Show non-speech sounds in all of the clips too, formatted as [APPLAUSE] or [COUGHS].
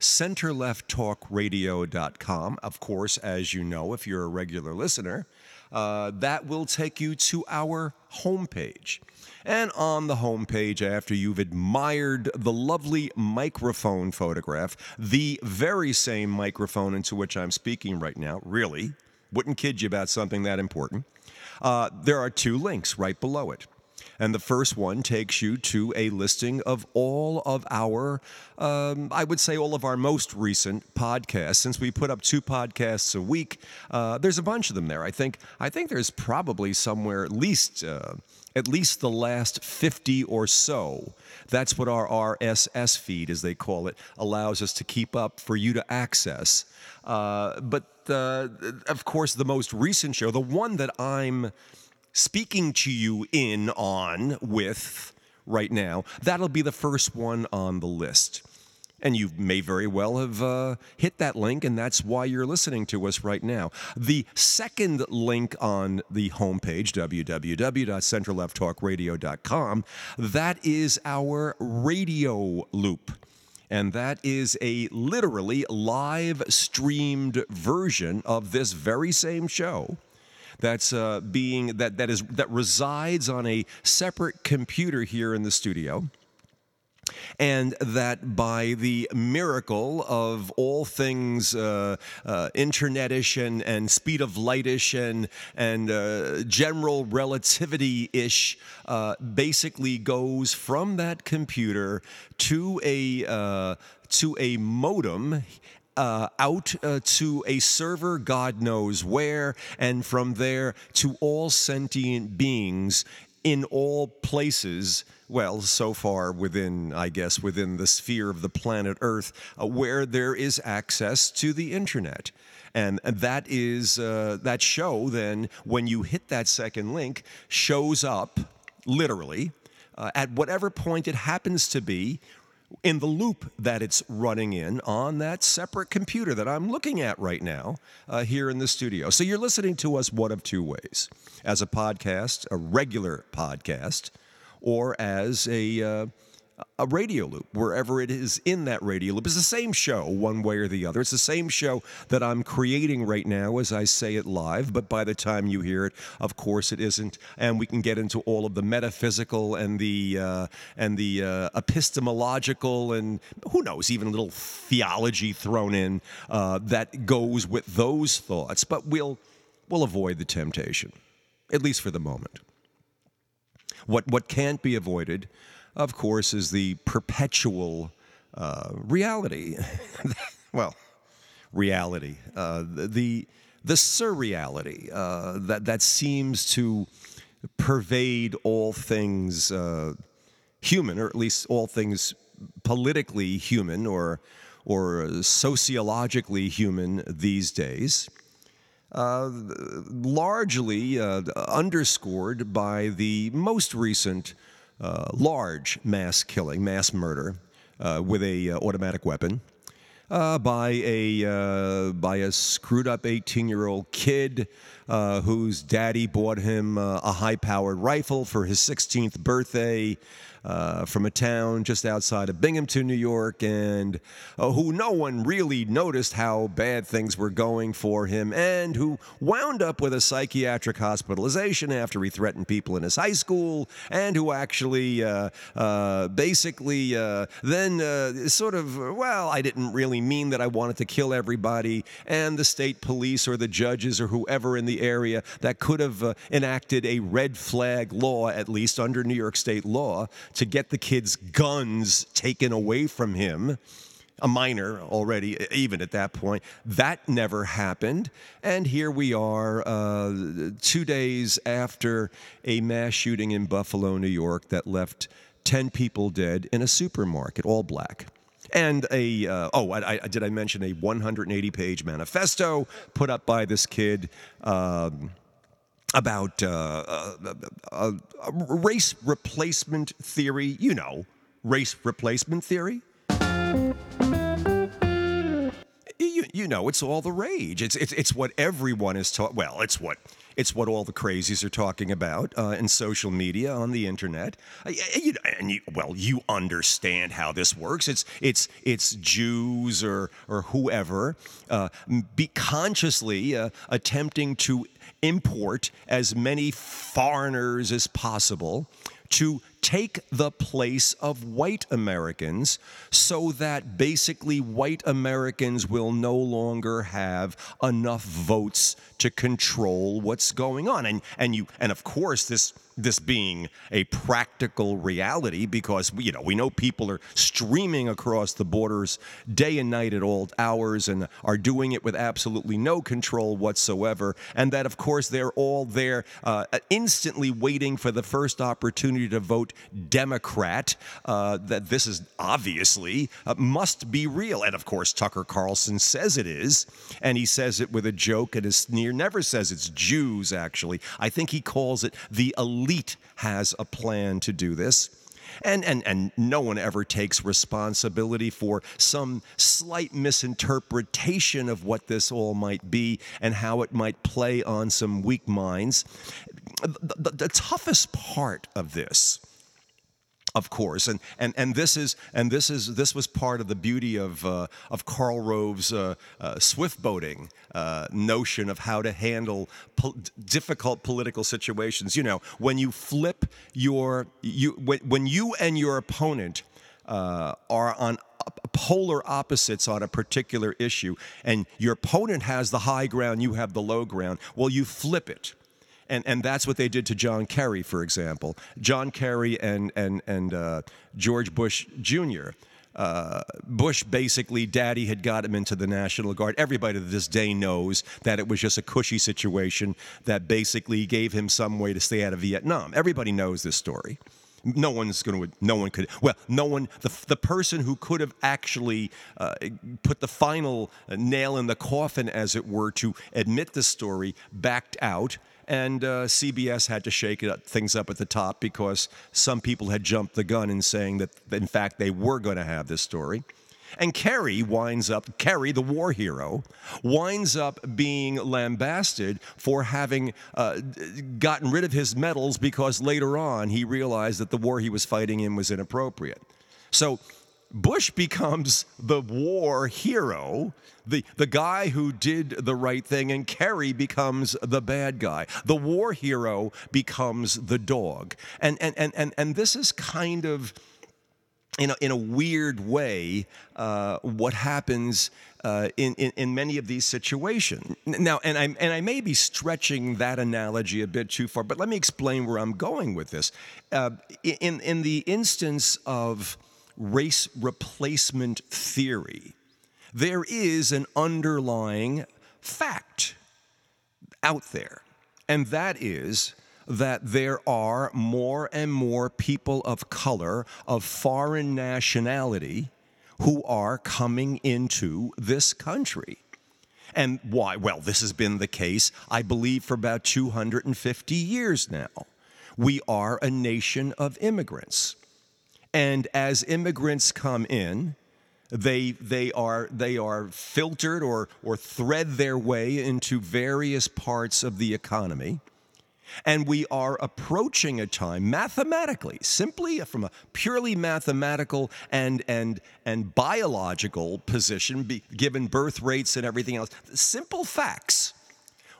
centerlefttalkradio.com. Of course, as you know, if you're a regular listener, uh, that will take you to our homepage. And on the homepage, after you've admired the lovely microphone photograph, the very same microphone into which I'm speaking right now, really, wouldn't kid you about something that important, uh, there are two links right below it. And the first one takes you to a listing of all of our, um, I would say, all of our most recent podcasts. Since we put up two podcasts a week, uh, there's a bunch of them there. I think. I think there's probably somewhere at least. Uh, at least the last 50 or so. That's what our RSS feed, as they call it, allows us to keep up for you to access. Uh, but uh, of course, the most recent show, the one that I'm speaking to you in on with right now, that'll be the first one on the list. And you may very well have uh, hit that link, and that's why you're listening to us right now. The second link on the homepage, www.centerlefttalkradio.com, that is our radio loop. And that is a literally live streamed version of this very same show that's uh, being that that is that resides on a separate computer here in the studio and that by the miracle of all things uh, uh, internetish and, and speed of lightish and, and uh, general relativity ish, uh, basically goes from that computer to a, uh, to a modem uh, out uh, to a server, God knows where, and from there to all sentient beings in all places. Well, so far within, I guess, within the sphere of the planet Earth, uh, where there is access to the internet. And that is uh, that show. Then, when you hit that second link, shows up literally uh, at whatever point it happens to be in the loop that it's running in on that separate computer that I'm looking at right now uh, here in the studio. So you're listening to us one of two ways as a podcast, a regular podcast, or as a. Uh, a radio loop wherever it is in that radio loop. It's the same show, one way or the other. It's the same show that I'm creating right now as I say it live, but by the time you hear it, of course, it isn't. And we can get into all of the metaphysical and the uh, and the uh, epistemological and who knows, even a little theology thrown in uh, that goes with those thoughts. But we'll we'll avoid the temptation, at least for the moment. What what can't be avoided of course, is the perpetual uh, reality. [LAUGHS] well, reality, uh, the the surreality uh, that that seems to pervade all things uh, human, or at least all things politically human, or or sociologically human these days. Uh, largely uh, underscored by the most recent large mass killing, mass murder uh, with a uh, automatic weapon uh, by a uh, by a screwed up 18 year old kid uh, whose daddy bought him a high powered rifle for his 16th birthday uh, from a town just outside of Binghamton, New York, and uh, who no one really noticed how bad things were going for him, and who wound up with a psychiatric hospitalization after he threatened people in his high school, and who actually uh, uh basically uh, then uh, sort of, well, I didn't really mean that I wanted to kill everybody, and the state police or the judges or whoever in the area that could have enacted a red flag law, at least under New York state law, to get the kid's guns taken away from him a minor already, even at that point. That never happened. And here we are, uh, two days after a mass shooting in Buffalo, New York, that left 10 people dead in a supermarket, all black. and a uh, oh I, I, did I mention a 180 page manifesto put up by this kid um, about uh, uh, race replacement theory you know race replacement theory you, you know it's all the rage it's, it's, it's what everyone is taught well it's what it's what all the crazies are talking about uh, in social media, on the internet. Uh, you, and you, well, you understand how this works. It's it's it's Jews or or whoever uh, be consciously uh, attempting to import as many foreigners as possible to take the place of white Americans so that basically white Americans will no longer have enough votes to control what's going on. And and you and of course this this being a practical reality because you know we know people are streaming across the borders day and night at all hours and are doing it with absolutely no control whatsoever and that of course they're all there uh, instantly waiting for the first opportunity to vote democrat uh, that this is obviously uh, must be real and of course tucker carlson says it is and he says it with a joke and a sneer never says it's jews actually i think he calls it the elite has a plan to do this. And, and, and no one ever takes responsibility for some slight misinterpretation of what this all might be and how it might play on some weak minds. The, the, the toughest part of this of course, and, and and this is and this is this was part of the beauty of uh, of Karl Rove's uh, uh, swift boating uh, notion of how to handle po- difficult political situations. You know, when you flip your you when, when you and your opponent uh, are on polar opposites on a particular issue, and your opponent has the high ground, you have the low ground. Well, you flip it and and that's what they did to John Kerry, for example. John Kerry and and and uh, George Bush Jr. Uh, Bush basically, daddy had got him into the National Guard. Everybody to this day knows that it was just a cushy situation that basically gave him some way to stay out of Vietnam. Everybody knows this story. No one's going to, no one could, well, no one, the, the person who could have actually uh, put the final nail in the coffin, as it were, to admit the story, backed out and uh, CBS had to shake it, things up at the top because some people had jumped the gun in saying that, in fact, they were going to have this story. And Kerry winds up, Kerry, the war hero, winds up being lambasted for having uh, gotten rid of his medals because later on he realized that the war he was fighting in was inappropriate. So Bush becomes the war hero, the, the guy who did the right thing, and Kerry becomes the bad guy. The war hero becomes the dog. And, and, and, and, and this is kind of, in a, in a weird way, uh, what happens uh, in, in, in, many of these situations. Now, and I, and I may be stretching that analogy a bit too far, but let me explain where I'm going with this. Uh, in, in the instance of race replacement theory, there is an underlying fact out there, and that is that there are more and more people of color of foreign nationality who are coming into this country. And why? Well, this has been the case, I believe, for about 250 years now. We are a nation of immigrants. And as immigrants come in, they, they, are, they are filtered or, or thread their way into various parts of the economy. And we are approaching a time mathematically, simply from a purely mathematical and, and, and biological position, be, given birth rates and everything else, simple facts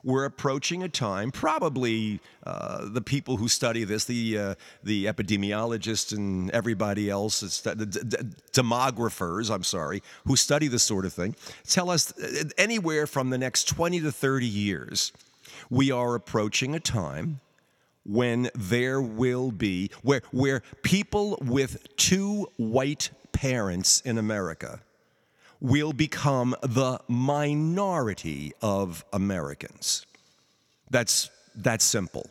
we're approaching a time, probably uh, the people who study this, the, uh, the epidemiologists and everybody else, the demographers, I'm sorry, who study this sort of thing, tell us uh, anywhere from the next 20 to 30 years, we are approaching a time when there will be, where, where people with two white parents in America will become the minority of Americans. That's, that's simple.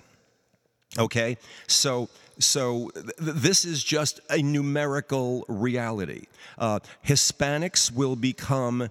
Okay, so so th- this is just a numerical reality. Uh, Hispanics will become,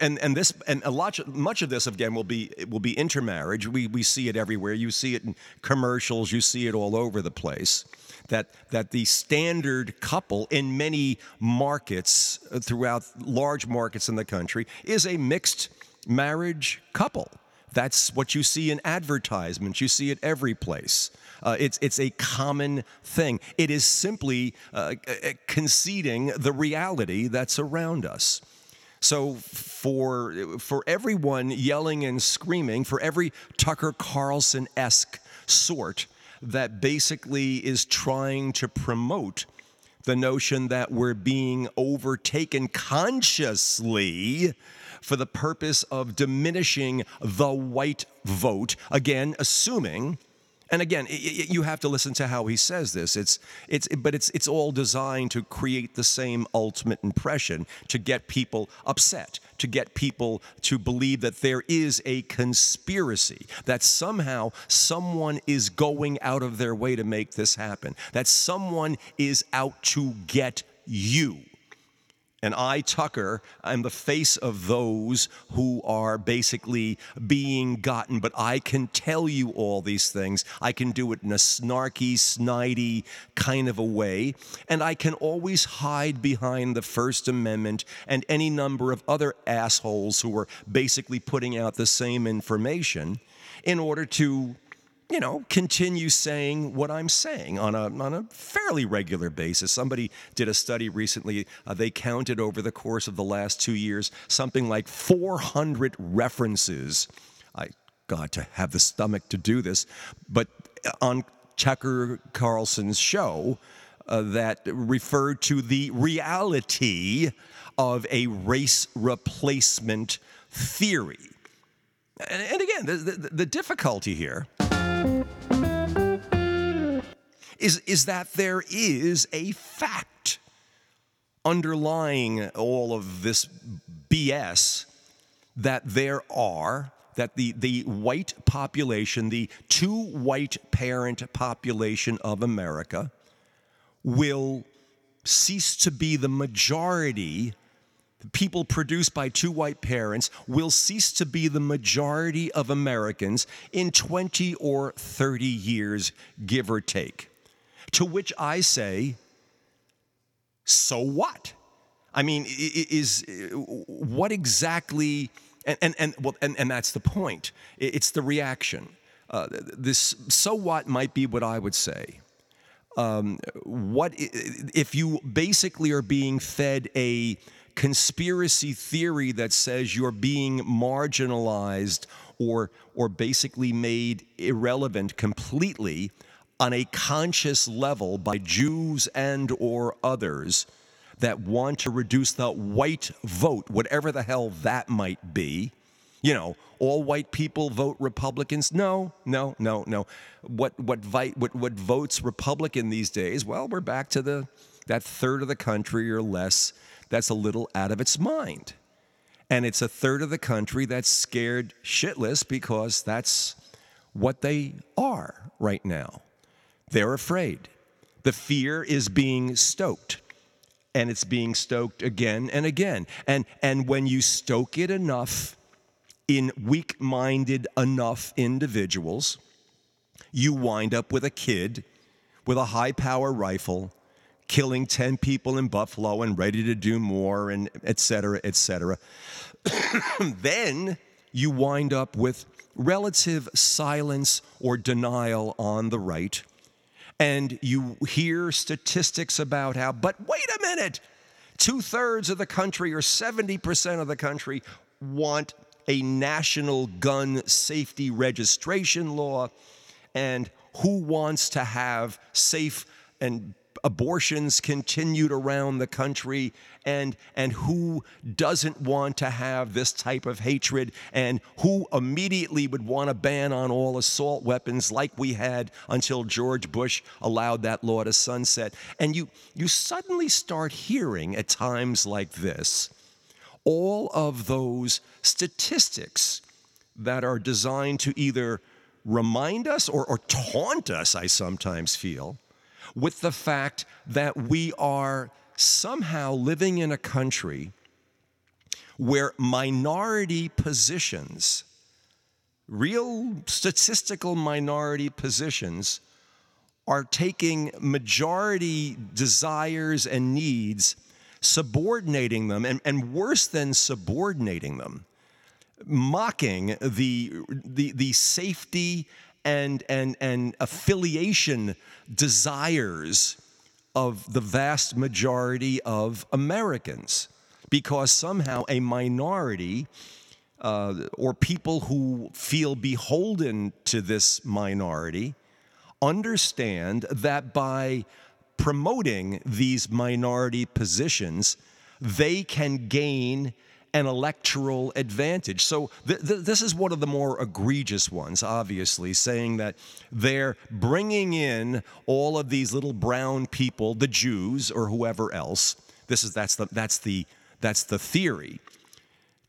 and and this and a lot much of this again will be will be intermarriage. We we see it everywhere. You see it in commercials. You see it all over the place. That that the standard couple in many markets uh, throughout large markets in the country is a mixed marriage couple. That's what you see in advertisements. You see it every place. Uh, it's, it's a common thing. It is simply uh, conceding the reality that's around us. So for for everyone yelling and screaming, for every Tucker Carlson esque sort that basically is trying to promote the notion that we're being overtaken consciously for the purpose of diminishing the white vote, again, assuming and again, it, you have to listen to how he says this. It's, it's, but it's, it's all designed to create the same ultimate impression to get people upset, to get people to believe that there is a conspiracy, that somehow someone is going out of their way to make this happen, that someone is out to get you. And I, Tucker, am the face of those who are basically being gotten. But I can tell you all these things. I can do it in a snarky, snidey kind of a way. And I can always hide behind the First Amendment and any number of other assholes who are basically putting out the same information in order to you know, continue saying what I'm saying on a, on a fairly regular basis. Somebody did a study recently. Uh, they counted over the course of the last two years something like 400 references. I got to have the stomach to do this, but on Tucker Carlson's show, uh, that referred to the reality of a race replacement theory. And, and again, the, the, the difficulty here is, is that there is a fact underlying all of this BS that there are that the, the white population, the two white parent population of America, will cease to be the majority people produced by two white parents will cease to be the majority of Americans in 20 or 30 years, give or take. To which I say, so what? I mean, is what exactly, and, and, and, well, and, and that's the point. It's the reaction. Uh, this so what might be what I would say. Um, what if you basically are being fed a conspiracy theory that says you're being marginalized or, or basically made irrelevant completely on a conscious level by Jews and or others that want to reduce the white vote, whatever the hell that might be. You know, all white people vote Republicans. No, no, no, no. What what, vi- what what votes Republican these days? Well, we're back to the that third of the country or less that's a little out of its mind. And it's a third of the country that's scared shitless because that's what they are right now. They're afraid. The fear is being stoked. And it's being stoked again and again. And, and when you stoke it enough in weak minded enough individuals, you wind up with a kid with a high power rifle killing 10 people in Buffalo and ready to do more, and et cetera, et cetera. [COUGHS] then you wind up with relative silence or denial on the right. And you hear statistics about how, but wait a minute, two thirds of the country or 70% of the country want a national gun safety registration law. And who wants to have safe and abortions continued around the country and and who doesn't want to have this type of hatred? And who immediately would want to ban on all assault weapons like we had until George Bush allowed that law to sunset? And you you suddenly start hearing at times like this all of those statistics that are designed to either remind us or, or taunt us, I sometimes feel, with the fact that we are somehow living in a country where minority positions, real statistical minority positions, are taking majority desires and needs, subordinating them, and, and worse than subordinating them, mocking the, the, the safety and, and, and affiliation desires of the vast majority of Americans. Because somehow a minority uh, or people who feel beholden to this minority understand that by promoting these minority positions, they can gain an electoral advantage. So, th- th- this is one of the more egregious ones, obviously, saying that they're bringing in all of these little brown people, the Jews or whoever else. This is that's the that's the that's the theory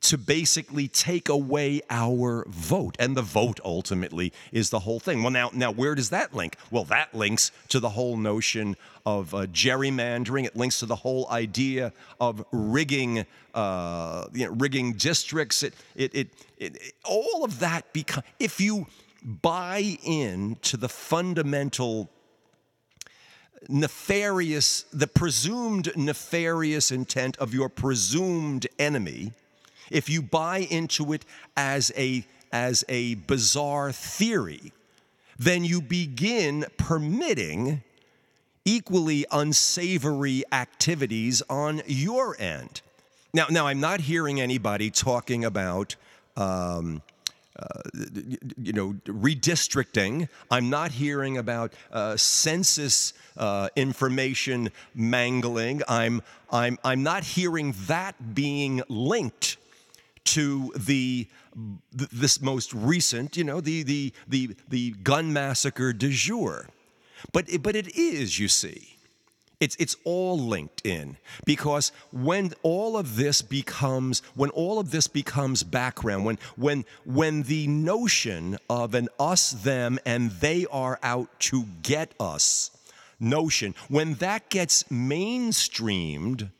to basically take away our vote. And the vote ultimately is the whole thing. Well, now, now where does that link? Well, that links to the whole notion of uh, gerrymandering. It links to the whole idea of rigging, uh, you know, rigging districts. It, it, it, it, all of that become if you buy in to the fundamental nefarious, the presumed nefarious intent of your presumed enemy if you buy into it as a, as a bizarre theory, then you begin permitting equally unsavory activities on your end. Now, now I'm not hearing anybody talking about. Um, uh, you know, redistricting. I'm not hearing about uh, census uh, information mangling. I'm, I'm, I'm not hearing that being linked to the this most recent, you know, the the the the gun massacre du jour. But it, but it is, you see. It's, it's all linked in because when all of this becomes when all of this becomes background when when when the notion of an us them and they are out to get us notion when that gets mainstreamed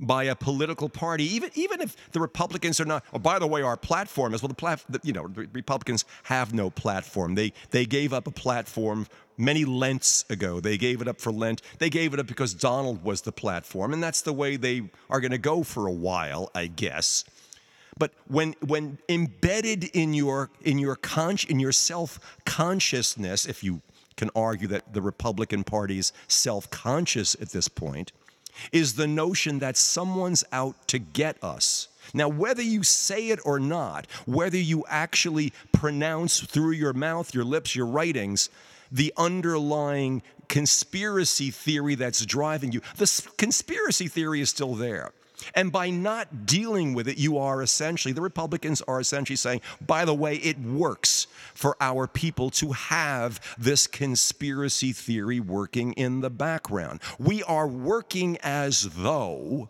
by a political party, even even if the Republicans are not. Oh, by the way, our platform is well. The plat, you know, the Republicans have no platform. They they gave up a platform many Lents ago. They gave it up for Lent. They gave it up because Donald was the platform, and that's the way they are going to go for a while, I guess. But when when embedded in your in your con- in your self consciousness, if you can argue that the Republican Party is self conscious at this point is the notion that someone's out to get us. Now, whether you say it or not, whether you actually pronounce through your mouth, your lips, your writings, the underlying conspiracy theory that's driving you, the conspiracy theory is still there. And by not dealing with it, you are essentially, the Republicans are essentially saying, by the way, it works for our people to have this conspiracy theory working in the background. We are working as though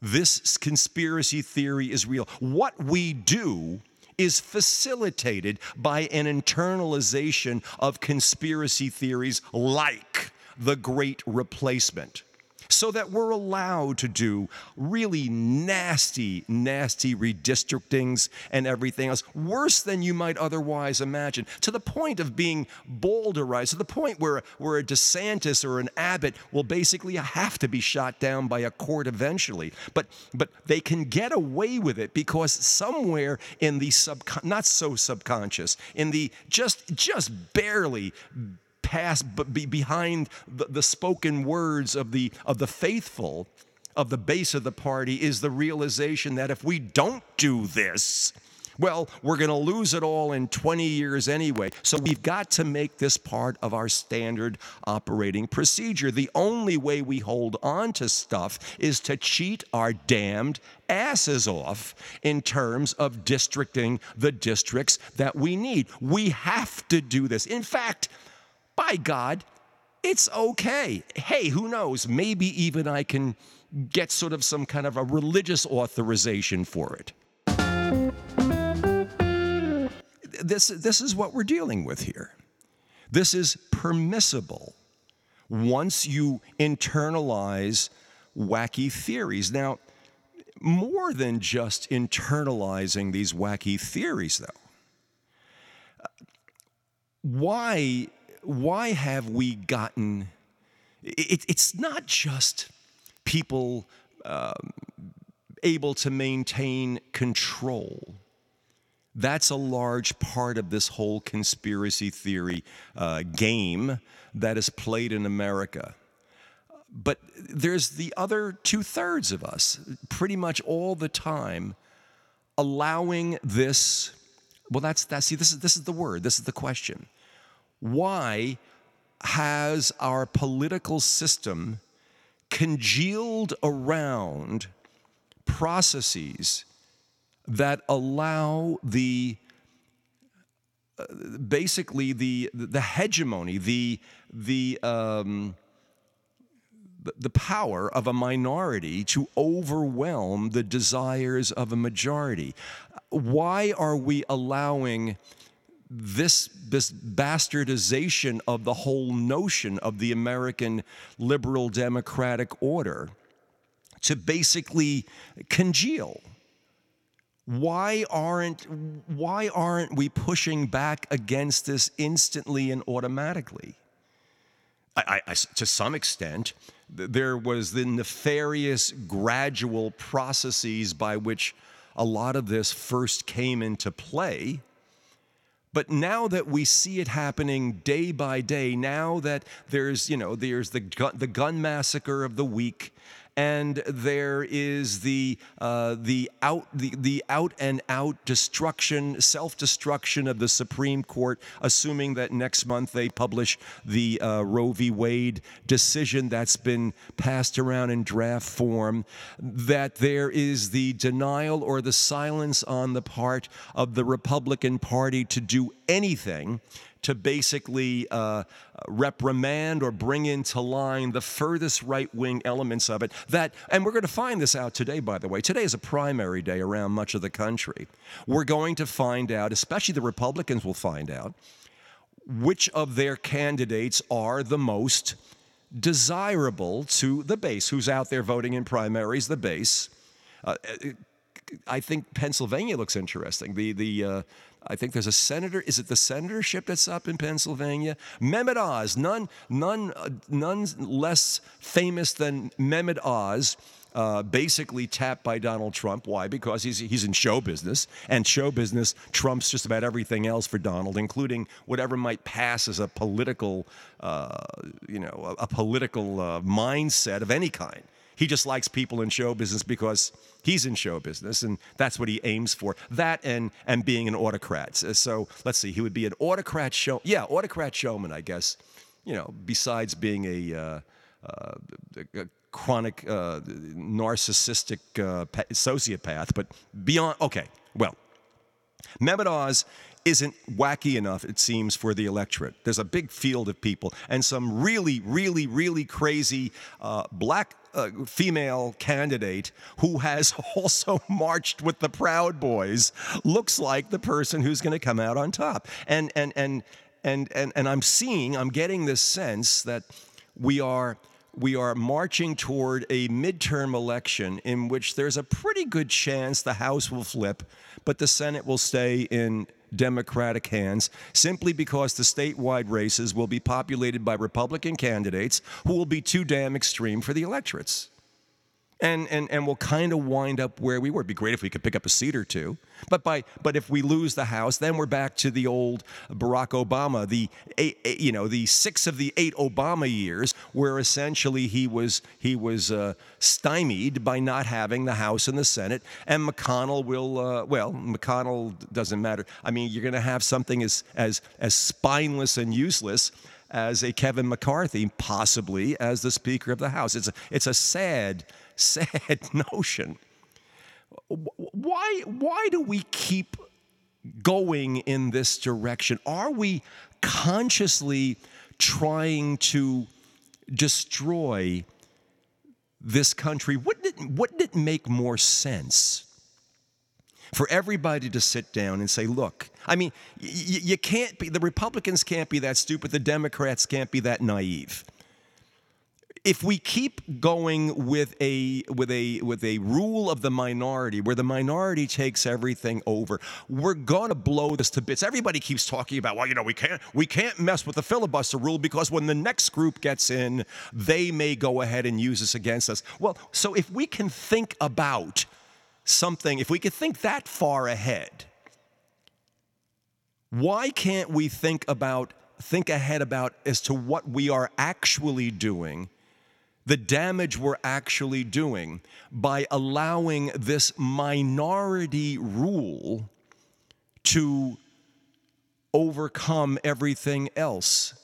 this conspiracy theory is real. What we do is facilitated by an internalization of conspiracy theories like the Great Replacement so that we're allowed to do really nasty, nasty redistrictings and everything else, worse than you might otherwise imagine, to the point of being bowdlerized, to the point where, where a DeSantis or an Abbott will basically have to be shot down by a court eventually. But, but they can get away with it because somewhere in the sub, not so subconscious, in the just, just barely but be behind the, the spoken words of the, of the faithful, of the base of the party, is the realization that if we don't do this, well, we're going to lose it all in 20 years anyway. So we've got to make this part of our standard operating procedure. The only way we hold on to stuff is to cheat our damned asses off in terms of districting the districts that we need. We have to do this. In fact, by God, it's okay. Hey, who knows? Maybe even I can get sort of some kind of a religious authorization for it. this, this is what we're dealing with here. This is permissible once you internalize wacky theories. Now, more than just internalizing these wacky theories, though, why, why have we gotten it, it's not just people um, able to maintain control. That's a large part of this whole conspiracy theory uh, game that is played in America. But there's the other two thirds of us, pretty much all the time, allowing this. Well, that's that. See, this is this is the word. This is the question. Why has our political system congealed around processes that allow the uh, basically the the hegemony the the um, the power of a minority to overwhelm the desires of a majority. Why are we allowing this, this bastardization of the whole notion of the American liberal democratic order to basically congeal. Why aren't, why aren't we pushing back against this instantly and automatically? I, I, to some extent, there was the nefarious gradual processes by which a lot of this first came into play but now that we see it happening day by day, now that there's, you know, there's the gun, the gun massacre of the week, and there is the uh, the out the, the out and out destruction, self destruction of the Supreme Court, assuming that next month they publish the uh, Roe v. Wade decision that's been passed around in draft form. That there is the denial or the silence on the part of the Republican Party to do anything to basically uh, reprimand or bring into line the furthest right wing elements of it. That, and we're going to find this out today, by the way. Today is a primary day around much of the country. We're going to find out, especially the Republicans will find out, which of their candidates are the most desirable to the base. Who's out there voting in primaries? The base. Uh, I think Pennsylvania looks interesting. The the uh, I think there's a senator. Is it the senatorship that's up in Pennsylvania? Mehmet Oz, none, none, uh, none less famous than Mehmet Oz. Uh, basically tapped by Donald Trump. Why? Because he's, he's in show business, and show business trumps just about everything else for Donald, including whatever might pass as a political, uh, you know, a, a political uh, mindset of any kind. He just likes people in show business because he's in show business, and that's what he aims for. That and and being an autocrat. So let's see, he would be an autocrat show. Yeah, autocrat showman, I guess. You know, besides being a, uh, uh, a chronic uh, narcissistic uh, sociopath, but beyond. Okay, well, Mehmet Oz isn't wacky enough, it seems, for the electorate. There's a big field of people, and some really, really, really crazy uh, black uh, female candidate who has [LAUGHS] also marched with the Proud Boys looks like the person who's going to come out on top. And, and, and, and, and, and I'm seeing, I'm getting this sense that we are we are marching toward a midterm election in which there's a pretty good chance the House will flip, but the Senate will stay in Democratic hands simply because the statewide races will be populated by Republican candidates who will be too damn extreme for the electorates and and and we'll kind of wind up where we were. It'd be great if we could pick up a seat or two, but by but if we lose the House, then we're back to the old Barack Obama, the eight, you know the six of the eight Obama years, where essentially he was he was uh, stymied by not having the House and the Senate, and McConnell will uh, well McConnell doesn't matter. I mean, you're going to have something as as as spineless and useless as a Kevin McCarthy, possibly as the Speaker of the House. It's a, it's a sad sad [LAUGHS] notion. Why, why do we keep going in this direction? Are we consciously trying to destroy this country? Wouldn't it, wouldn't it make more sense For everybody to sit down and say, look, I mean, y- you can't be, the Republicans can't be that stupid, the Democrats can't be that naive if we keep going with a with a with a rule of the minority where the minority takes everything over we're going to blow this to bits. Everybody keeps talking about well you know we can't we can't mess with the filibuster rule because when the next group gets in they may go ahead and use this against us. Well so if we can think about something if we could think that far ahead why can't we think about think ahead about as to what we are actually doing the damage we're actually doing by allowing this minority rule to overcome everything else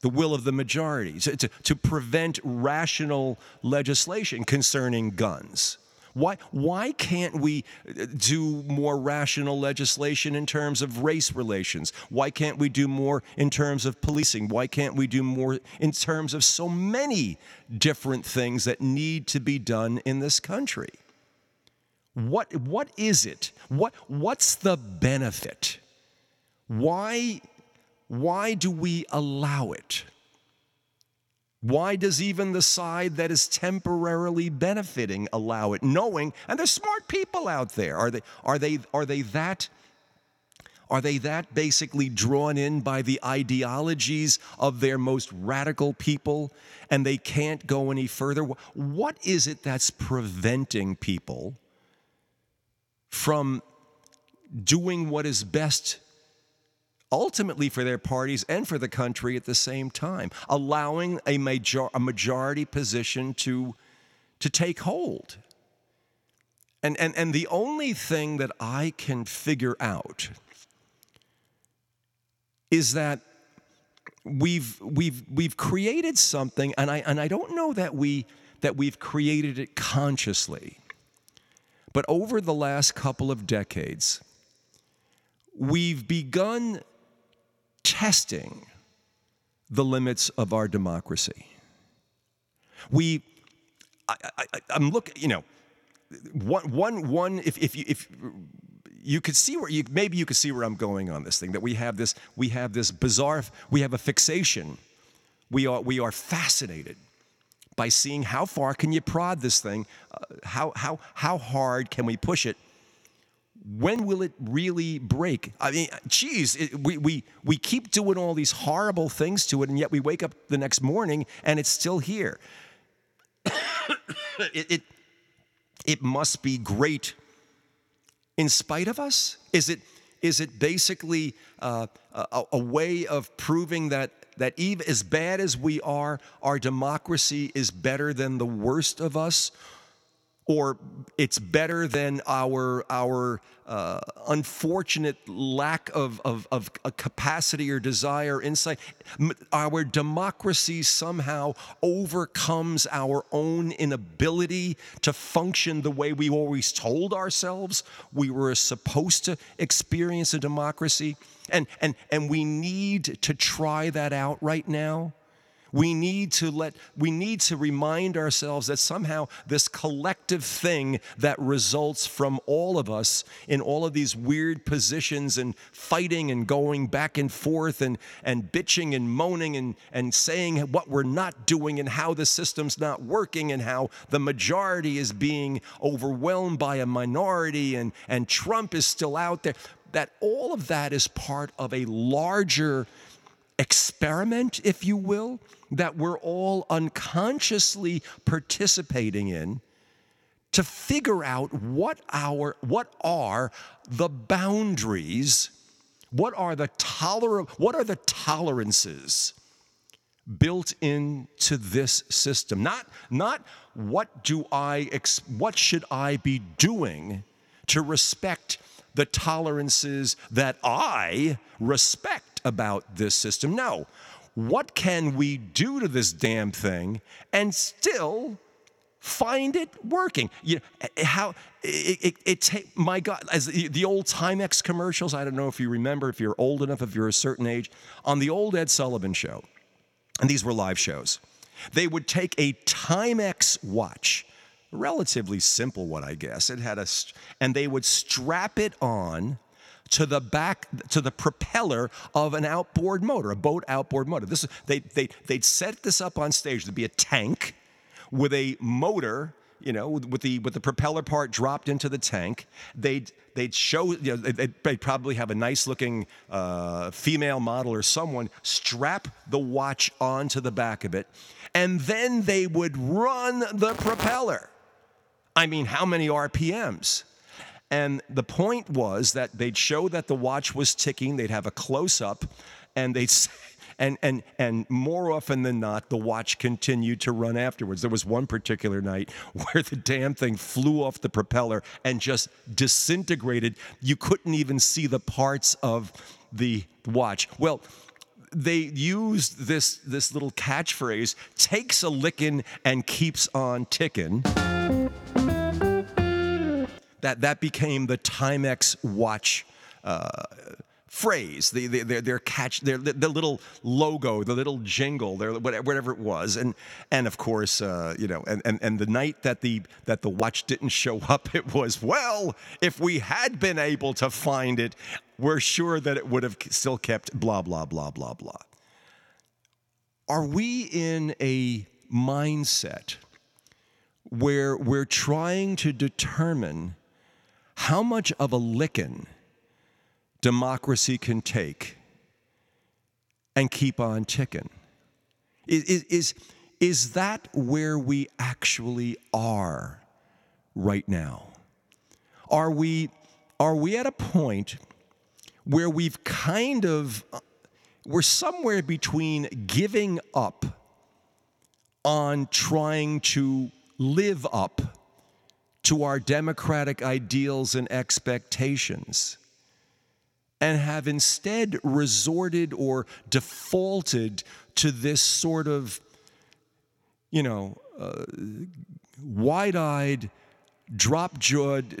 the will of the majority, to, to, prevent rational legislation concerning guns. Why, why can't we uh, do more rational legislation in terms of race relations? Why can't we do more in terms of policing? Why can't we do more in terms of so many different things that need to be done in this country? What, what is it? What, what's the benefit? Why, why do we allow it? Why does even the side that is temporarily benefiting allow it, knowing, and there's smart people out there. Are they, are they, are they that? Are they that basically drawn in by the ideologies of their most radical people and they can't go any further? What is it that's preventing people from doing what is best ultimately for their parties and for the country at the same time, allowing a, major, a majority position to, to take hold. And, and, and the only thing that I can figure out is that we've, we've, we've created something, and I, and I don't know that, we, that we've created it consciously, but over the last couple of decades, we've begun testing the limits of our democracy. We, I, am looking, you know, one, one, one. If, if, you, if you could see where you, maybe you could see where I'm going on this thing. That we have this, we have this bizarre, we have a fixation. We are, we are fascinated by seeing how far can you prod this thing, uh, how, how, how hard can we push it when will it really break? I mean, geez, it, we, we, we keep doing all these horrible things to it, and yet we wake up the next morning and it's still here. [COUGHS] it, it, it must be great in spite of us? Is it, is it basically uh, a, a way of proving that, that even as bad as we are, our democracy is better than the worst of us? Or it's better than our our uh, unfortunate lack of, of, of a capacity or desire, insight. Our democracy somehow overcomes our own inability to function the way we always told ourselves we were supposed to experience a democracy. And, and, and we need to try that out right now. We need to let we need to remind ourselves that somehow this collective thing that results from all of us in all of these weird positions and fighting and going back and forth and, and bitching and moaning and, and saying what we're not doing and how the system's not working and how the majority is being overwhelmed by a minority and, and Trump is still out there. That all of that is part of a larger experiment, if you will, that we're all unconsciously participating in to figure out what our what are the boundaries what are the toler what are the tolerances built into this system? Not not what do i ex, what should i be doing to respect the tolerances that i respect about this system? No what can we do to this damn thing and still find it working? You know, eh, eh how eh, eh, it, it, it my God, as the, the old Timex commercials, I don't know if you remember, if you're old enough, if you're a certain age, on the old Ed Sullivan show, and these were live shows, they would take a Timex watch, relatively simple one, I guess. It had a, and they would strap it on to the back to the propeller of an outboard motor, a boat outboard motor. This they they they'd set this up on stage. There'd be a tank with a motor, you know, with the with the propeller part dropped into the tank. They'd they'd show you know they'd, they'd probably have a nice looking uh, female model or someone strap the watch onto the back of it, and then they would run the propeller. I mean, how many RPMs? And the point was that they'd show that the watch was ticking, they'd have a close up, and they'd and and and more often than not the watch continued to run afterwards. There was one particular night [LAUGHS] where the damn thing flew off the propeller and just disintegrated. You couldn't even see the parts of the watch. Well they used this this little catchphrase takes a licking and keeps on ticking that that became the Timex watch uh, phrase, the, the, their, their catch, their the little logo, the little jingle, their whatever it was, and and of course, uh, you know, and, and and the night that the that the watch didn't show up, [LAUGHS] it was well, if we had been able to find it, we're sure that it would have still kept blah blah blah blah blah. Are we in a mindset where we're trying to determine how much of a licking democracy can take and keep on ticking? Is, is, is that where we actually are right now? Are we, are we at a point where we've kind of, we're somewhere between giving up on trying to live up to our democratic ideals and expectations and have instead resorted or defaulted to this sort of, you know, uh, wide eyed, drop jawed,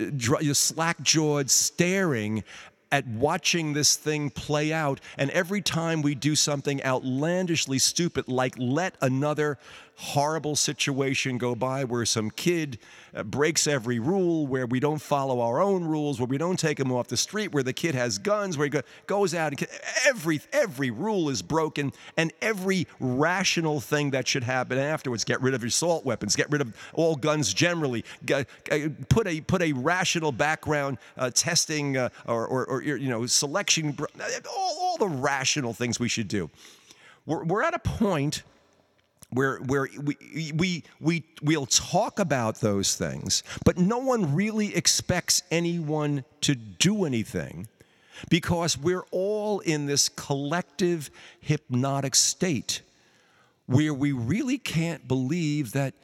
slack jawed staring at watching this thing play out. And every time we do something outlandishly stupid, like let another horrible situation go by where some kid uh, breaks every rule, where we don't follow our own rules, where we don't take him off the street, where the kid has guns, where he goes out and every every rule is broken, and every rational thing that should happen afterwards: get rid of your assault weapons, get rid of all guns generally, put a put a rational background uh, testing uh, or, or, or you know selection, all, all the rational things we should do. We're, we're at a point where where we we we we'll talk about those things, but no one really expects anyone to do anything because we're all in this collective hypnotic state where we really can't believe that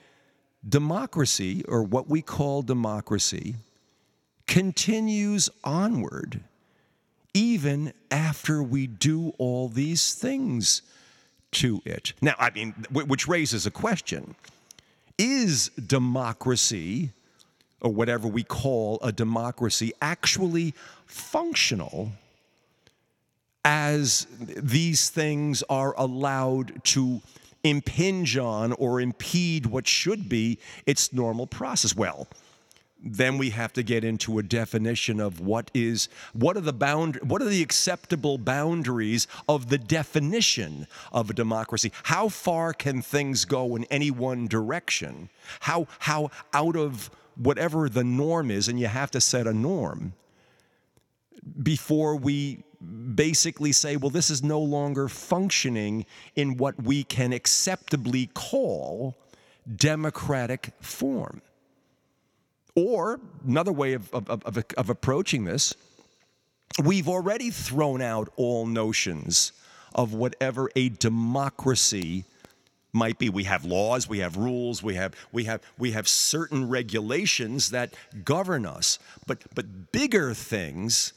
democracy or what we call democracy continues onward even after we do all these things to it. Now, I mean, which raises a question Is democracy, or whatever we call a democracy, actually functional as these things are allowed to impinge on or impede what should be its normal process? Well, then we have to get into a definition of what is what are the bound what are the acceptable boundaries of the definition of a democracy? How far can things go in any one direction? How how out of whatever the norm is and you have to set a norm before we basically say well this is no longer functioning in what we can acceptably call democratic form or another way of, of, of, of approaching this, we've already thrown out all notions of whatever a democracy might be. We have laws we have rules we have we have we have certain regulations that govern us. But but bigger things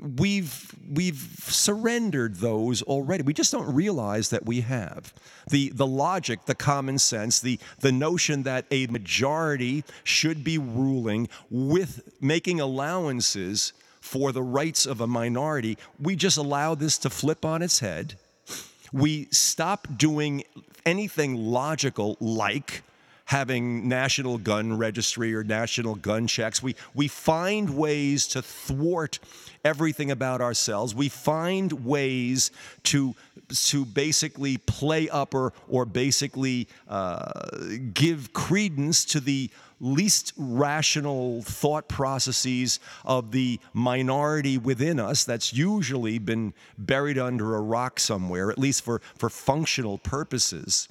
we've we've surrendered those already. We just don't realize that we have. The the logic, the common sense, the the notion that a majority should be ruling with making allowances for the rights of a minority, we just allow this to flip on its head. We stop doing anything logical like having national gun registry or national gun checks. We, we find ways to thwart everything about ourselves. We find ways to, to basically play up or, or basically uh, give credence to the least rational thought processes of the minority within us that's usually been buried under a rock somewhere, at least for, for functional purposes.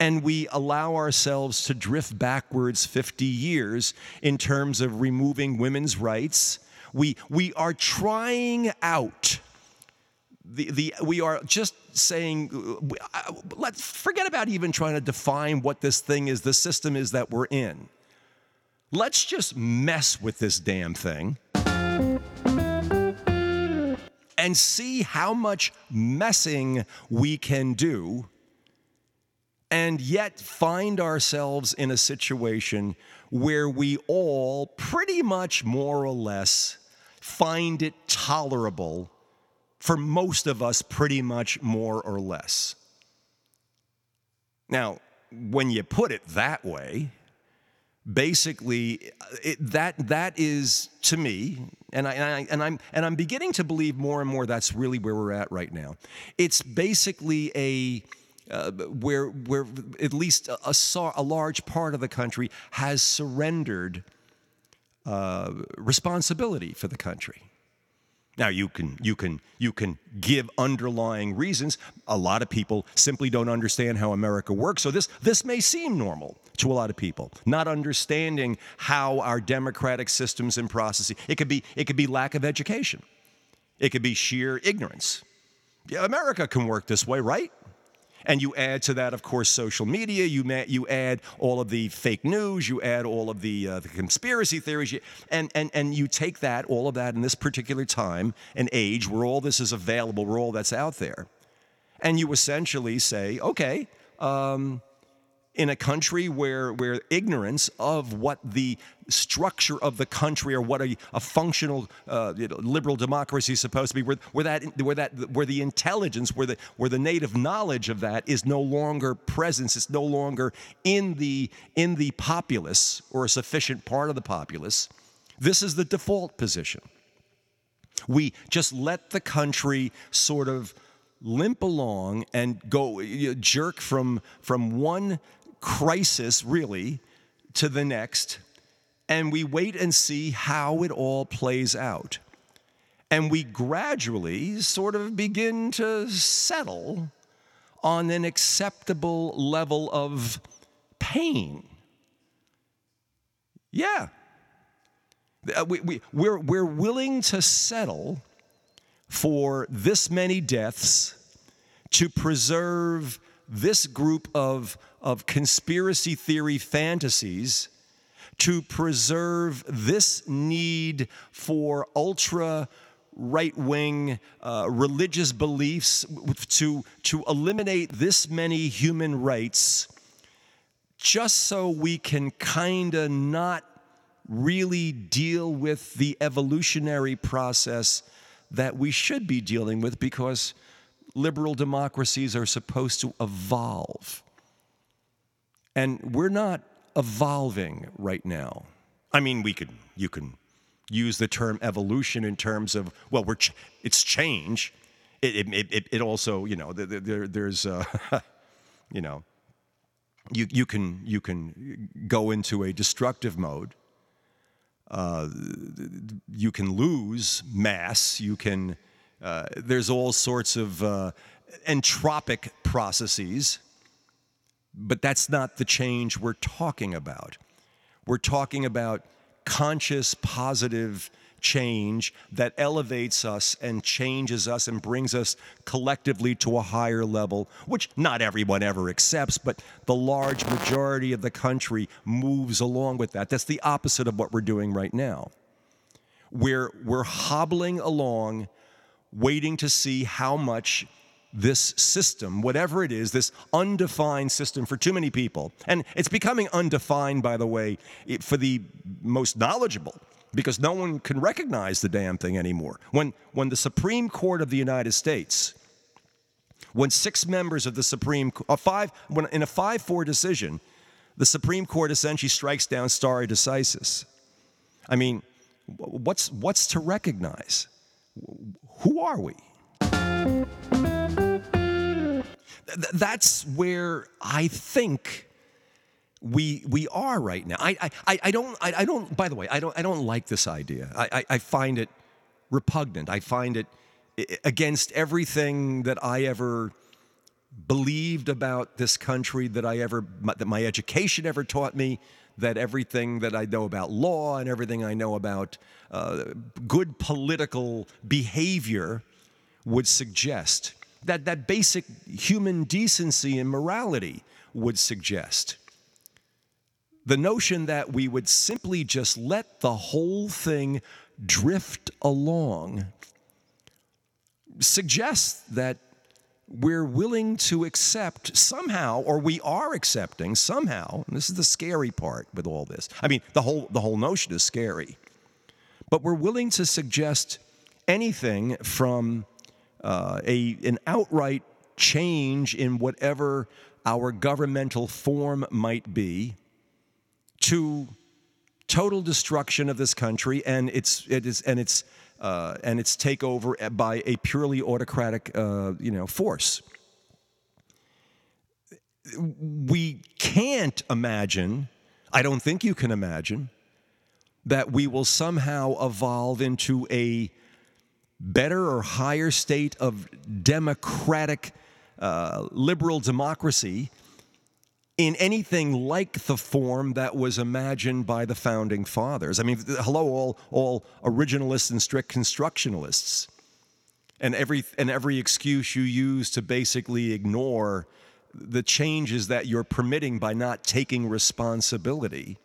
And we allow ourselves to drift backwards 50 years in terms of removing women's rights. We, we are trying out the, the, we are just saying, uh, let's forget about even trying to define what this thing is, the system is that we're in. Let's just mess with this damn thing and see how much messing we can do and yet find ourselves in a situation where we all pretty much more or less find it tolerable for most of us, pretty much more or less. Now, when you put it that way, basically it, that that is to me and I, and I and I'm and I'm beginning to believe more and more that's really where we're at right now. It's basically a uh, where where at least a, a, a, large part of the country has surrendered uh, responsibility for the country. Now you can you can you can give underlying reasons. A lot of people simply don't understand how America works. So this this may seem normal to a lot of people, not understanding how our democratic systems and processes. It could be it could be lack of education. It could be sheer ignorance. Yeah, America can work this way, right? And you add to that, of course, social media. You, you add all of the fake news. You add all of the, uh, the conspiracy theories. You, and, and, and you take that, all of that in this particular time and age where all this is available, where all that's out there. And you essentially say, okay, um, in a country where, where ignorance of what the structure of the country or what a, a functional uh, you know, liberal democracy is supposed to be, where, where, that, where, that, where the intelligence, where the, where the native knowledge of that is no longer present, it's no longer in the, in the populace or a sufficient part of the populace, this is the default position. We just let the country sort of limp along and go jerk from from one crisis, really, to the next, and we wait and see how it all plays out. And we gradually sort of begin to settle on an acceptable level of pain. Yeah. Uh, we, we, we're, we're willing to settle for this many deaths to preserve this group of, of conspiracy theory fantasies to preserve this need for ultra right wing uh, religious beliefs, to, to eliminate this many human rights, just so we can kind of not really deal with the evolutionary process that we should be dealing with because liberal democracies are supposed to evolve. And we're not evolving right now. I mean, we could, you can use the term evolution in terms of, well, we're ch- it's change. It, it, it, it, also, you know, there, there there's, uh, [LAUGHS] you know, you, you, can, you can go into a destructive mode. Uh, you can lose mass. You can uh, there's all sorts of uh, entropic processes, but that's not the change we're talking about. We're talking about conscious, positive change that elevates us and changes us and brings us collectively to a higher level, which not everyone ever accepts, but the large majority of the country moves along with that. That's the opposite of what we're doing right now. We're, we're hobbling along waiting to see how much this system, whatever it is, this undefined system for too many people, and it's becoming undefined, by the way, for the most knowledgeable, because no one can recognize the damn thing anymore. When, when the Supreme Court of the United States, when six members of the Supreme, a uh, five, in a 5 4 decision, The Supreme Court essentially strikes down stare decisis. I mean, what's, what's to recognize? Who are we? That's where I think we we are right now. I I, I don't I, I don't by the way I don't I don't like this idea. I, I, I find it repugnant. I find it against everything that I ever believed about this country that I ever that my education ever taught me that everything that I know about law and everything I know about uh, good political behavior would suggest that that basic human decency and morality would suggest. The notion that we would simply just let the whole thing drift along suggests that we're willing to accept somehow or we are accepting somehow this is the scary part with all this. I mean the whole the whole notion is scary. But we're willing to suggest anything from uh, a an outright change in whatever our governmental form might be to total destruction of this country and its it is and its uh, and its takeover by a purely autocratic uh, you know force. We can't imagine. I don't think you can imagine that we will somehow evolve into a better or higher state of democratic uh, liberal democracy in anything like the form that was imagined by the founding fathers. I mean, hello, all, all originalists and strict constructionists. And every, and every excuse you use to basically ignore the changes that you're permitting by not taking responsibility.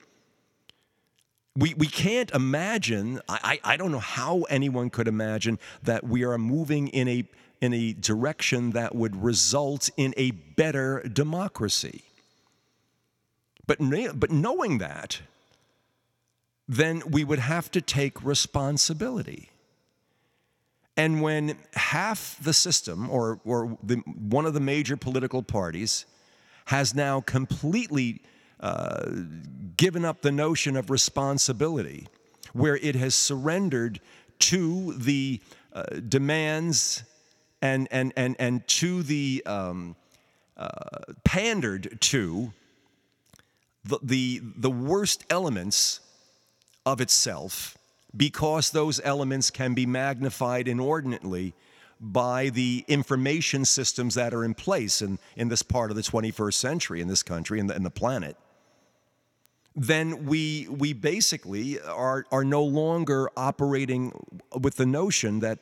We, we can't imagine, I, I don't know how anyone could imagine that we are moving in a, in a direction that would result in a better democracy. But, but knowing that, then we would have to take responsibility. And when half the system, or, or the, one of the major political parties, has now completely uh, given up the notion of responsibility, where it has surrendered to the uh, demands and, and, and, and to the um, uh, pandered to the, the, the worst elements of itself because those elements can be magnified inordinately by the information systems that are in place in, in this part of the 21st century in this country and the, and the planet, then we, we basically are, are no longer operating with the notion that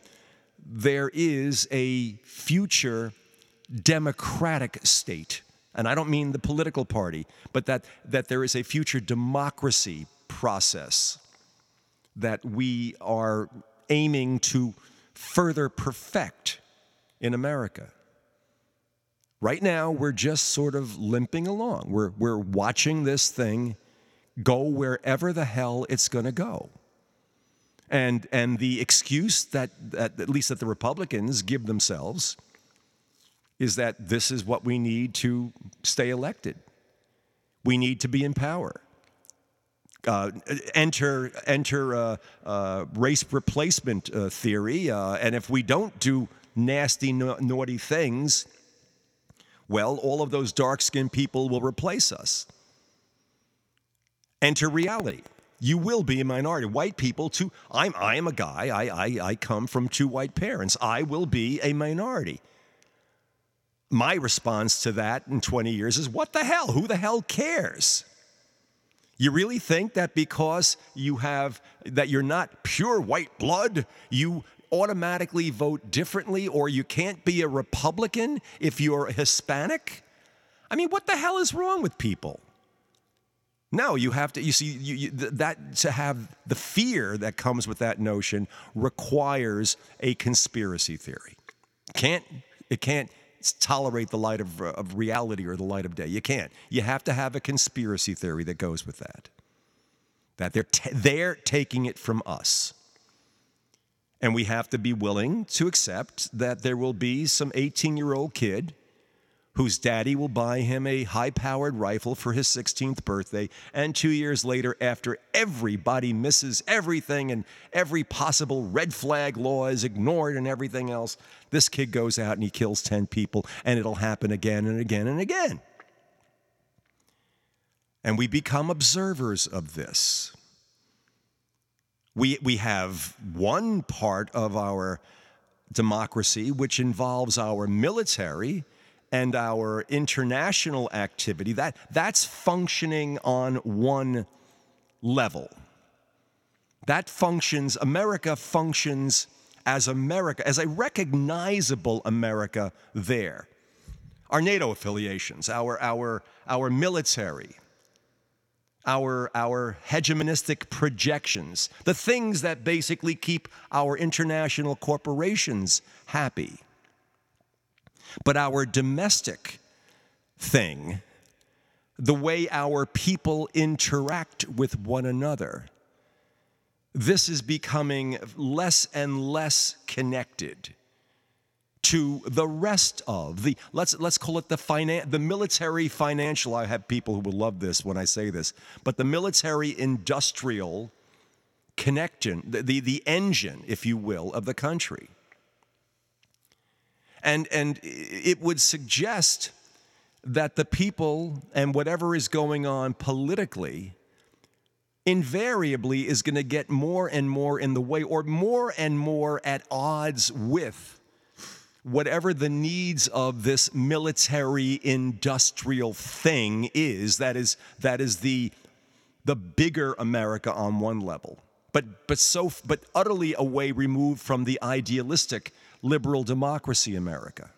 there is a future democratic state and I don't mean the political party, but that, that there is a future democracy process that we are aiming to further perfect in America. Right now, we're just sort of limping along. We're, we're watching this thing go wherever the hell it's going to go. And, and the excuse that, that, at least that the Republicans give themselves, is that this is what we need to stay elected. We need to be in power. Uh, enter enter uh, uh, race replacement uh, theory, uh, and if we don't do nasty, na- naughty things, well, all of those dark skinned people will replace us. Enter reality. You will be a minority. White people, too. I'm, I am a guy. I, I, I come from two white parents. I will be a minority my response to that in 20 years is what the hell? Who the hell cares? You really think that because you have that you're not pure white blood, you automatically vote differently or you can't be a Republican if you're Hispanic? I mean, what the hell is wrong with people? No, you have to, you see, you, you, that to have the fear that comes with that notion requires a conspiracy theory. Can't, it can't, tolerate the light of, uh, of reality or the light of day. You can't. You have to have a conspiracy theory that goes with that. That they're, t- they're taking it from us. And we have to be willing to accept that there will be some 18 year old kid whose daddy will buy him a high powered rifle for his 16th birthday. And two years later, after everybody misses everything and every possible red flag law is ignored and everything else, this kid goes out and he kills 10 people, and it'll happen again and again and again. And we become observers of this. We, we have one part of our democracy which involves our military and our international activity, that, that's functioning on one level. That functions, America functions as America, as a recognizable America there. Our NATO affiliations, our, our, our military, our, our hegemonistic projections, the things that basically keep our international corporations happy. But our domestic thing, the way our people interact with one another, this is becoming less and less connected to the rest of the let's let's call it the finan- the military financial I have people who will love this when I say this but the military industrial connection the, the, the engine if you will of the country and, and it would suggest that the people and whatever is going on politically invariably is going to get more and more in the way or more and more at odds with whatever the needs of this military industrial thing is that is that is the the bigger America on one level. But but so but utterly away removed from the idealistic liberal democracy America.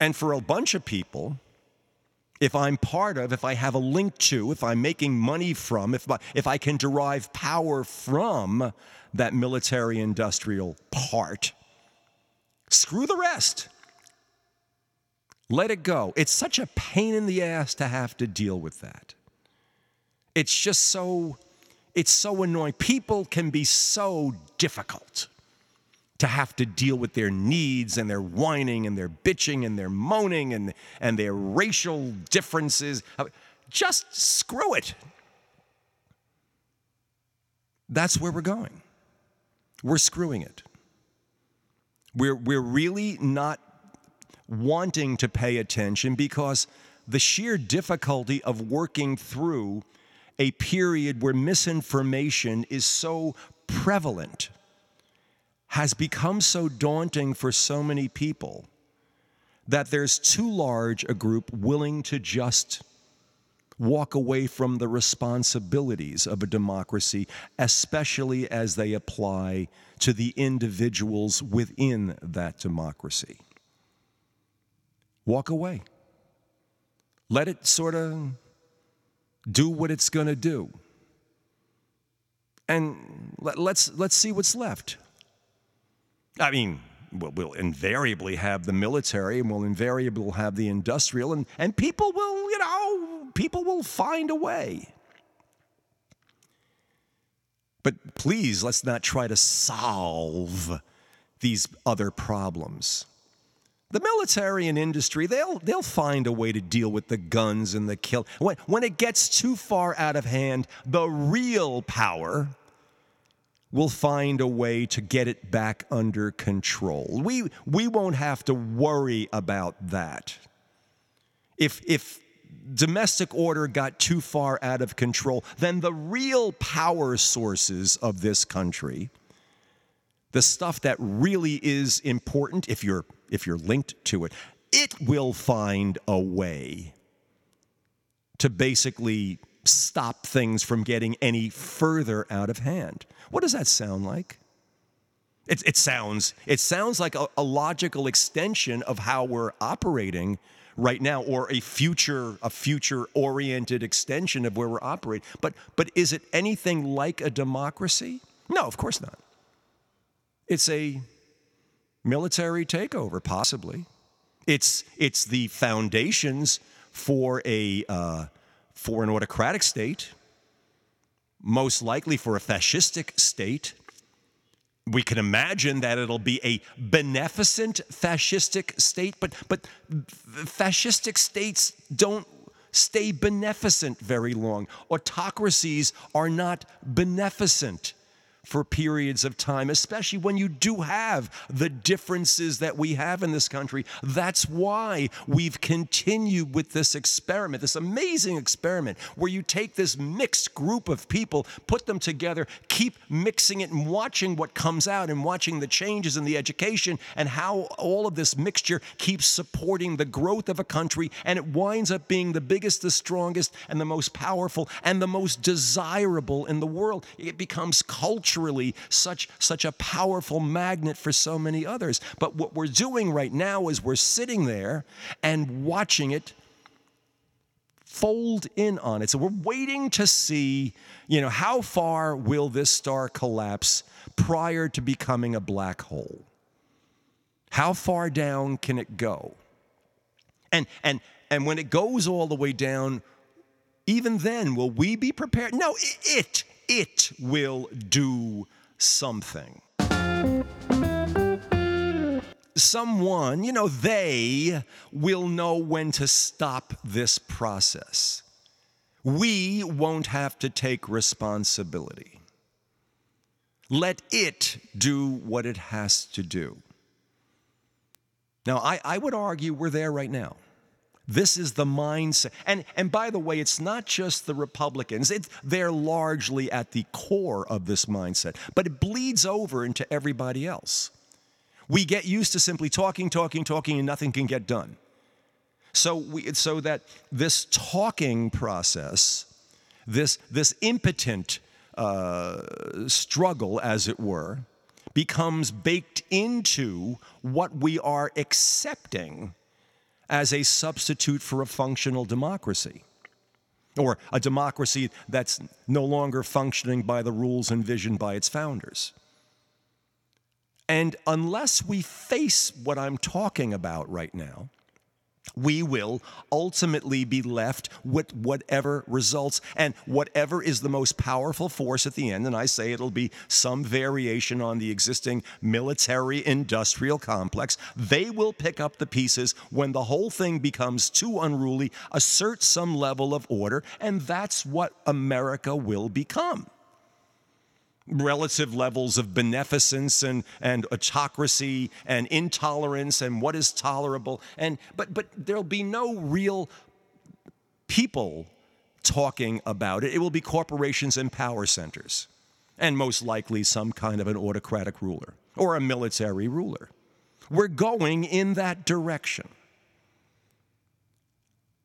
And for a bunch of people, if I'm part of, if I have a link to, if I'm making money from, if, I, if I can derive power from that military industrial part, screw the rest. Let it go. It's such a pain in the ass to have to deal with that. It's just so, it's so annoying. People can be so difficult to have to deal with their needs and their whining and their bitching and their moaning and, and their racial differences. Uh, just screw it. That's where we're going. We're screwing it. We're, we're really not wanting to pay attention because the sheer difficulty of working through a period where misinformation is so prevalent has become so daunting for so many people that there's too large a group willing to just walk away from the responsibilities of a democracy, especially as they apply to the individuals within that democracy. Walk away. Let it sort of do what it's going to do. And let, us let's see what's left. I mean, we'll, invariably have the military and we'll invariably have the industrial, and, and people will, you know, people will find a way. But please, let's not try to solve these other problems. The military and industry, they'll, they'll find a way to deal with the guns and the kill. When, when it gets too far out of hand, the real power, we'll find a way to get it back under control. We, we won't have to worry about that. If, if domestic order got too far out of control, then the real power sources of this country, the stuff that really is important, if you're, if you're linked to it, it will find a way to basically stop things from getting any further out of hand. What does that sound like? It, it sounds, it sounds like a, a logical extension of how we're operating right now or a future a future oriented extension of where we're operating but but is it anything like a democracy no of course not it's a military takeover possibly it's it's the foundations for a uh, for an autocratic state most likely for a fascistic state, we can imagine that it'll be a beneficent fascistic state, but, but fascistic states don't stay beneficent very long. Autocracies are not beneficent for periods of time, especially when you do have the differences that we have in this country. That's why we've continued with this experiment, this amazing experiment, where you take this mixed group of people, put them together, keep mixing it and watching what comes out and watching the changes in the education and how all of this mixture keeps supporting the growth of a country. And it winds up being the biggest, the strongest, and the most powerful and the most desirable in the world. It becomes culture naturally such, such a powerful magnet for so many others. But what we're doing right now is we're sitting there and watching it fold in on it. So we're waiting to see, you know, how far will this star collapse prior to becoming a black hole? How far down can it go? And and and when it goes all the way down, even then will we be prepared? No, it it will do something. Someone, you know, they will know when to stop this process. We won't have to take responsibility. Let it do what it has to do. Now, I, I would argue we're there right now. This is the mindset. And, and by the way, it's not just the Republicans, they're largely at the core of this mindset, but it bleeds over into everybody else. We get used to simply talking, talking, talking, and nothing can get done. So, we, so that this talking process, this, this impotent uh, struggle, as it were, becomes baked into what we are accepting as a substitute for a functional democracy or a democracy that's no longer functioning by the rules envisioned by its founders. And unless we face what I'm talking about right now, we will ultimately be left with whatever results and whatever is the most powerful force at the end. And I say it'll be some variation on the existing military industrial complex. They will pick up the pieces when the whole thing becomes too unruly, assert some level of order, and that's what America will become relative levels of beneficence and, and autocracy and intolerance and what is tolerable. And, but, but there'll be no real people talking about it. It will be corporations and power centers, and most likely some kind of an autocratic ruler or a military ruler. We're going in that direction.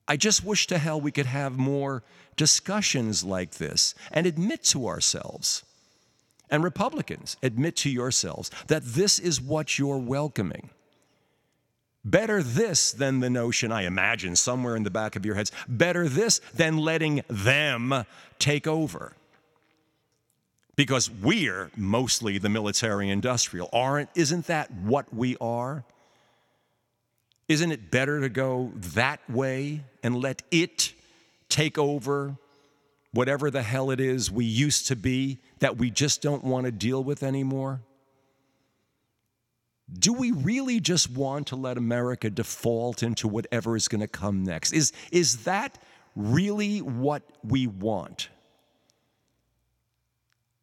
I just wish to hell we could have more discussions like this and admit to ourselves and Republicans, admit to yourselves that this is what you're welcoming. Better this than the notion, I imagine, somewhere in the back of your heads, better this than letting them take over. Because we're mostly the military industrial. Aren't, isn't that what we are? Isn't it better to go that way and let it take over whatever the hell it is we used to be that we just don't want to deal with anymore? Do we really just want to let America default into whatever is going to come next? Is, is that really what we want?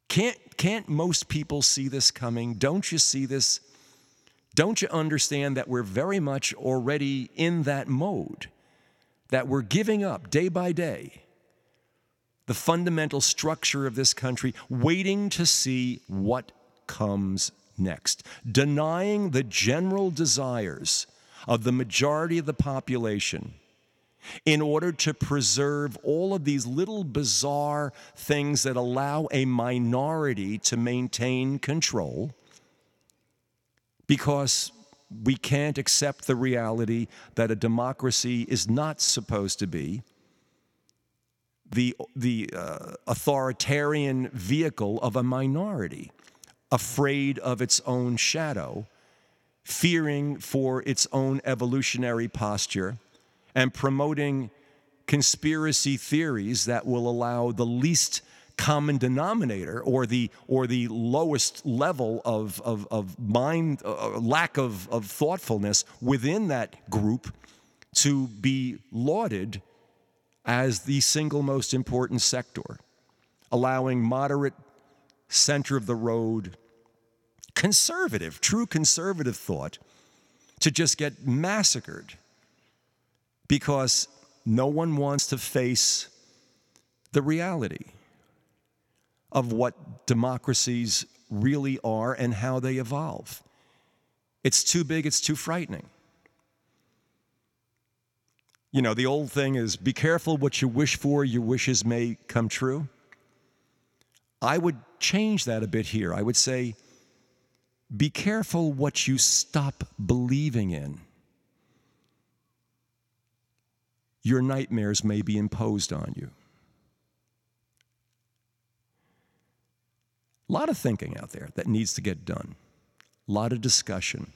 Can't, can't most people see this coming? Don't you see this? Don't you understand that we're very much already in that mode? That we're giving up day by day the fundamental structure of this country, waiting to see what comes next, denying the general desires of the majority of the population in order to preserve all of these little bizarre things that allow a minority to maintain control because we can't accept the reality that a democracy is not supposed to be the, the uh, authoritarian vehicle of a minority, afraid of its own shadow, fearing for its own evolutionary posture, and promoting conspiracy theories that will allow the least common denominator or the or the lowest level of of, of mind uh, lack of, of thoughtfulness within that group to be lauded as the single most important sector allowing moderate center of the road conservative true conservative thought to just get massacred because no one wants to face the reality of what democracies really are and how they evolve. It's too big, it's too frightening. You know, the old thing is be careful what you wish for, your wishes may come true. I would change that a bit here. I would say be careful what you stop believing in. Your nightmares may be imposed on you. A lot of thinking out there that needs to get done, a lot of discussion,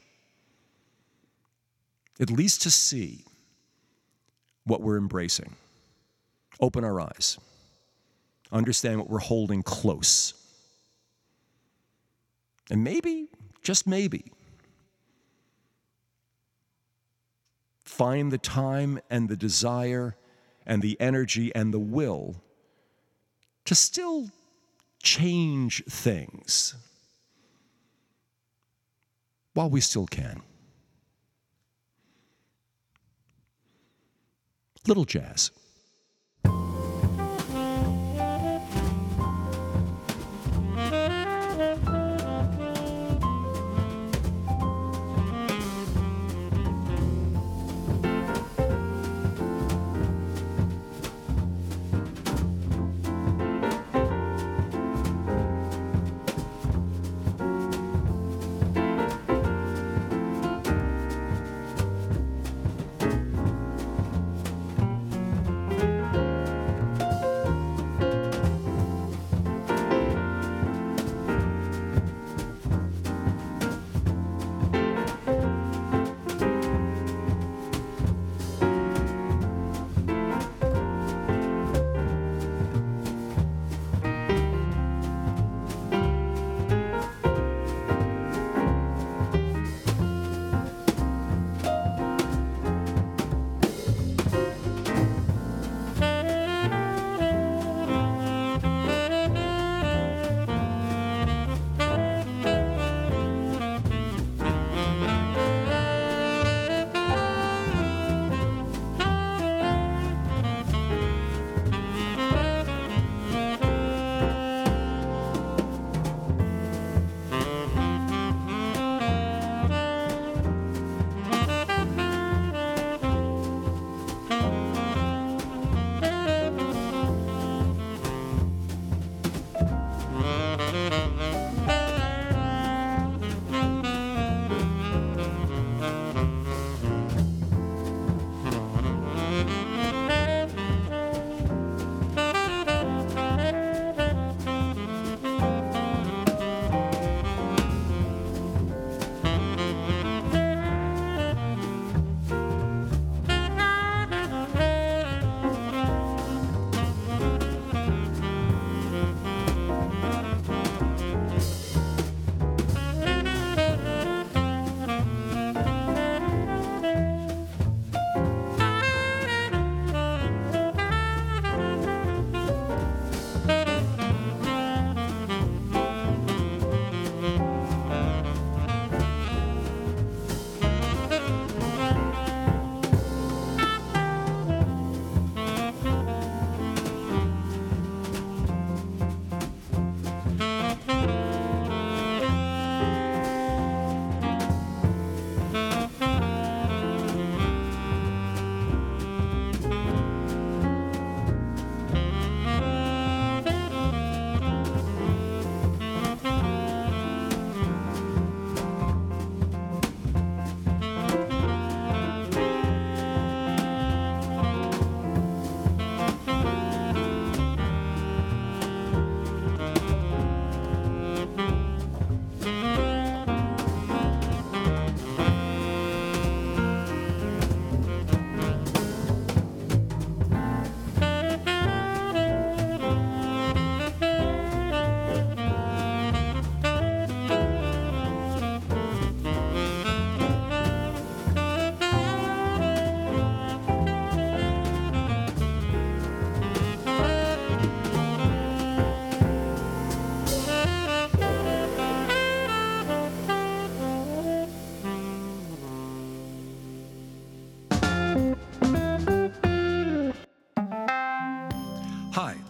at least to see what we're embracing. Open our eyes, understand what we're holding close. And maybe, just maybe, find the time and the desire and the energy and the will to still change things while we still can. Little jazz.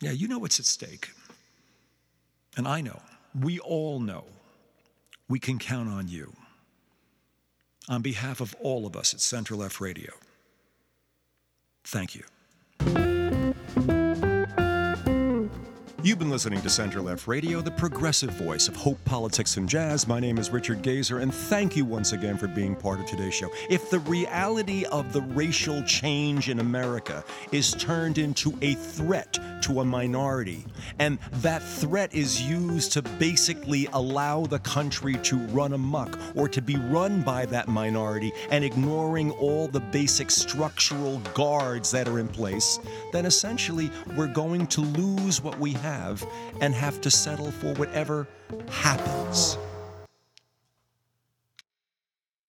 Yeah, you know what's at stake. And I know, we all know, we can count on you. On behalf of all of us at Center Left Radio, Thank you. You've been listening to Center Left Radio, the progressive voice of hope, politics, and jazz. My name is Richard Gazer, and thank you once again for being part of today's show. If the reality of the racial change in America is turned into a threat to a minority, and that threat is used to basically allow the country to run amok or to be run by that minority and ignoring all the basic structural guards that are in place, then essentially we're going to lose what we have have and have to settle for whatever happens.